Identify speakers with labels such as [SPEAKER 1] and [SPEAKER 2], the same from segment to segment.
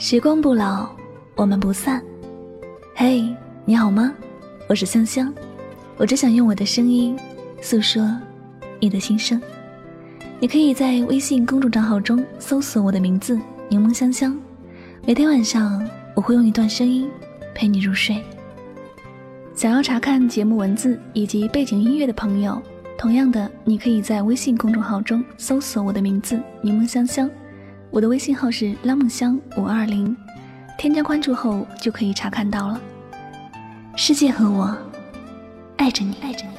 [SPEAKER 1] 时光不老，我们不散。嘿，你好吗？我是香香，我只想用我的声音诉说你的心声。你可以在微信公众账号中搜索我的名字“柠檬香香”，每天晚上我会用一段声音陪你入睡。想要查看节目文字以及背景音乐的朋友，同样的，你可以在微信公众号中搜索我的名字“柠檬香香”。我的微信号是拉梦香五二零，添加关注后就可以查看到了。世界和我爱着你，爱着你。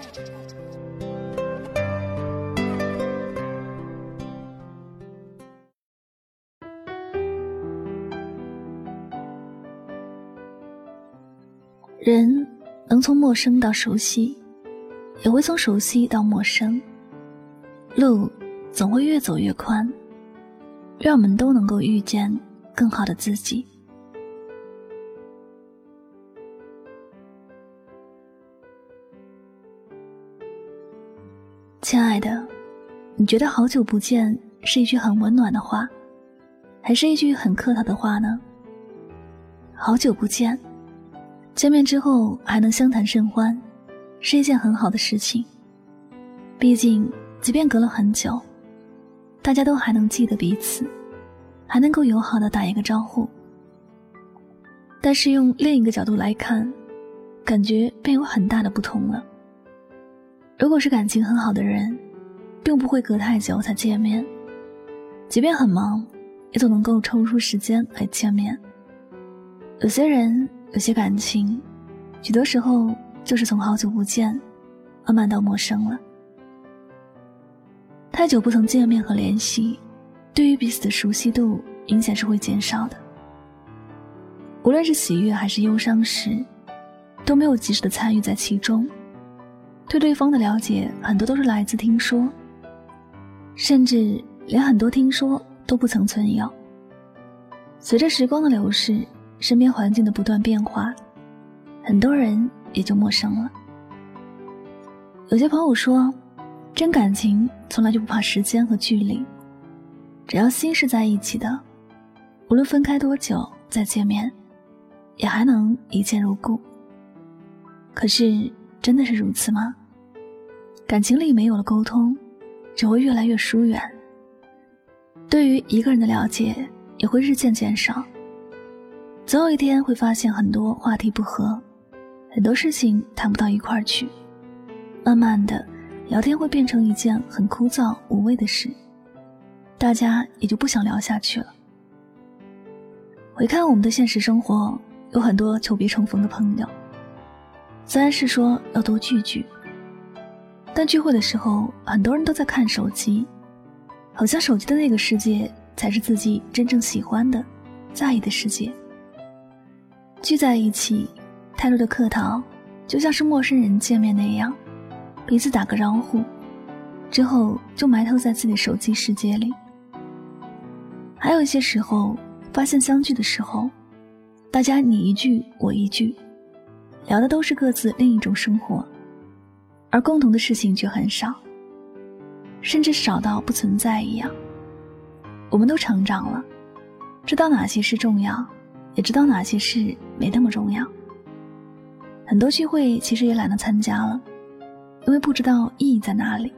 [SPEAKER 1] 人能从陌生到熟悉，也会从熟悉到陌生。路总会越走越宽。让我们都能够遇见更好的自己，亲爱的，你觉得“好久不见”是一句很温暖的话，还是一句很客套的话呢？好久不见，见面之后还能相谈甚欢，是一件很好的事情。毕竟，即便隔了很久。大家都还能记得彼此，还能够友好的打一个招呼。但是用另一个角度来看，感觉便有很大的不同了。如果是感情很好的人，并不会隔太久才见面，即便很忙，也总能够抽出时间来见面。有些人，有些感情，许多时候就是从好久不见，慢慢到陌生了。太久不曾见面和联系，对于彼此的熟悉度明显是会减少的。无论是喜悦还是忧伤时，都没有及时的参与在其中，对对方的了解很多都是来自听说，甚至连很多听说都不曾存有。随着时光的流逝，身边环境的不断变化，很多人也就陌生了。有些朋友说。真感情从来就不怕时间和距离，只要心是在一起的，无论分开多久再见面，也还能一见如故。可是真的是如此吗？感情里没有了沟通，只会越来越疏远。对于一个人的了解也会日渐减少，总有一天会发现很多话题不合，很多事情谈不到一块儿去，慢慢的。聊天会变成一件很枯燥无味的事，大家也就不想聊下去了。回看我们的现实生活，有很多久别重逢的朋友，虽然是说要多聚聚，但聚会的时候，很多人都在看手机，好像手机的那个世界才是自己真正喜欢的、在意的世界。聚在一起，太多的客套，就像是陌生人见面那样。彼此打个招呼，之后就埋头在自己的手机世界里。还有一些时候，发现相聚的时候，大家你一句我一句，聊的都是各自另一种生活，而共同的事情却很少，甚至少到不存在一样。我们都成长了，知道哪些事重要，也知道哪些事没那么重要。很多聚会其实也懒得参加了。因为不知道意义在哪里，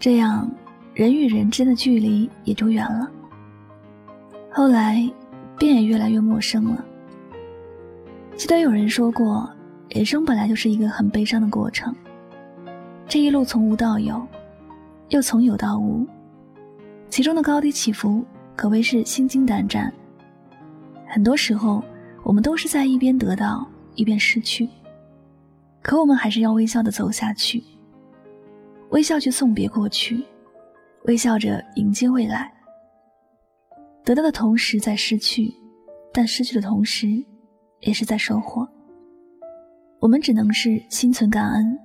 [SPEAKER 1] 这样人与人之间的距离也就远了。后来，便也越来越陌生了。记得有人说过，人生本来就是一个很悲伤的过程，这一路从无到有，又从有到无，其中的高低起伏可谓是心惊胆战。很多时候，我们都是在一边得到，一边失去。可我们还是要微笑的走下去，微笑去送别过去，微笑着迎接未来。得到的同时在失去，但失去的同时，也是在收获。我们只能是心存感恩，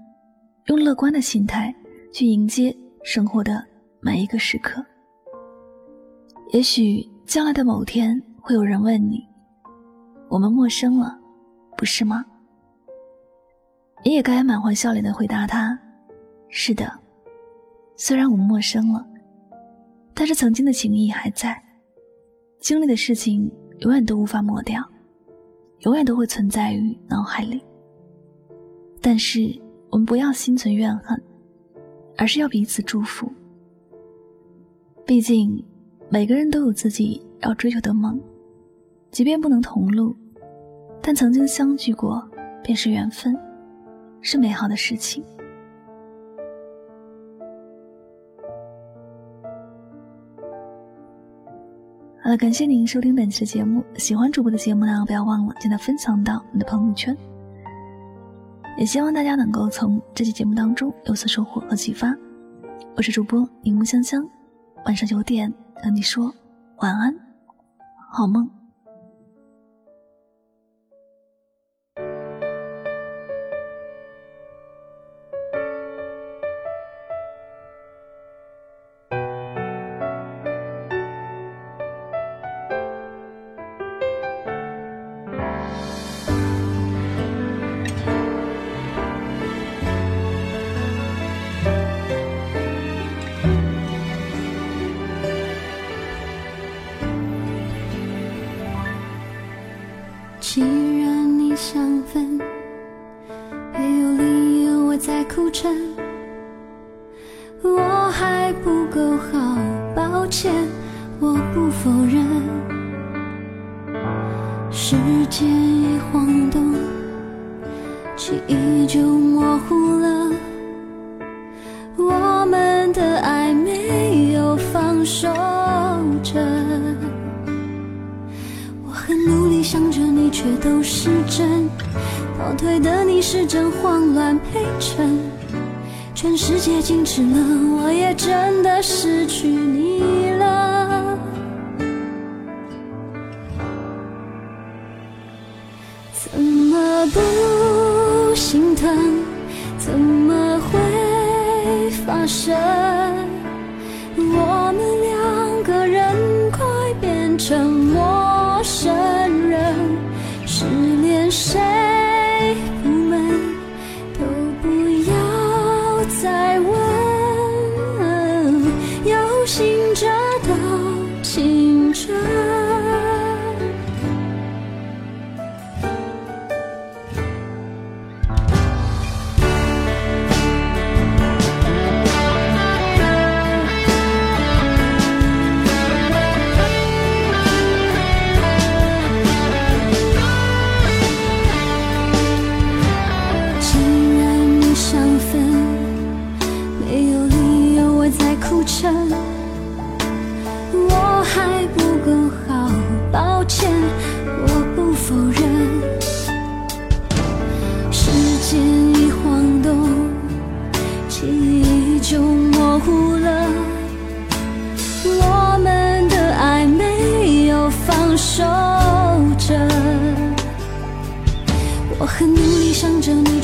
[SPEAKER 1] 用乐观的心态去迎接生活的每一个时刻。也许将来的某天，会有人问你：“我们陌生了，不是吗？”你也该满怀笑脸的回答他：“是的，虽然我们陌生了，但是曾经的情谊还在。经历的事情永远都无法抹掉，永远都会存在于脑海里。但是我们不要心存怨恨，而是要彼此祝福。毕竟每个人都有自己要追求的梦，即便不能同路，但曾经相聚过便是缘分，是美好的事情。好了，感谢您收听本期的节目。喜欢主播的节目呢，不要忘了将它分享到你的朋友圈。也希望大家能够从这期节目当中有所收获和启发。我是主播柠檬香香，晚上九点和你说晚安，好梦。
[SPEAKER 2] 我还不够好，抱歉，我不否认。时间一晃动，记忆就模糊了。我们的爱没有放手着。我很努力想着你，却都是真。倒退的你是真，慌乱陪衬。全世界静止了，我也真的失去你了。怎么不心疼？怎么会发生？我们两个人快变成陌要再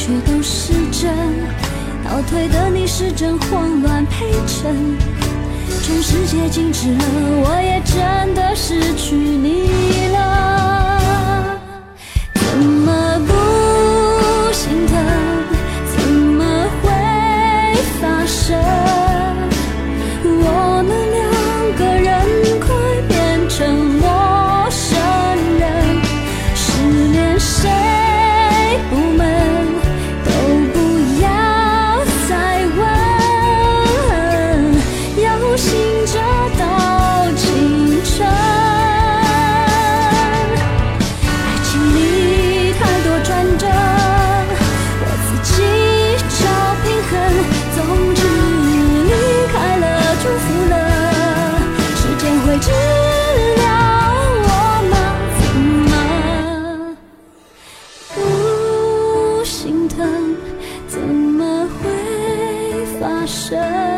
[SPEAKER 2] 却都是真。倒退的你是真，慌乱陪衬。全世界静止了，我也真的失去你了。清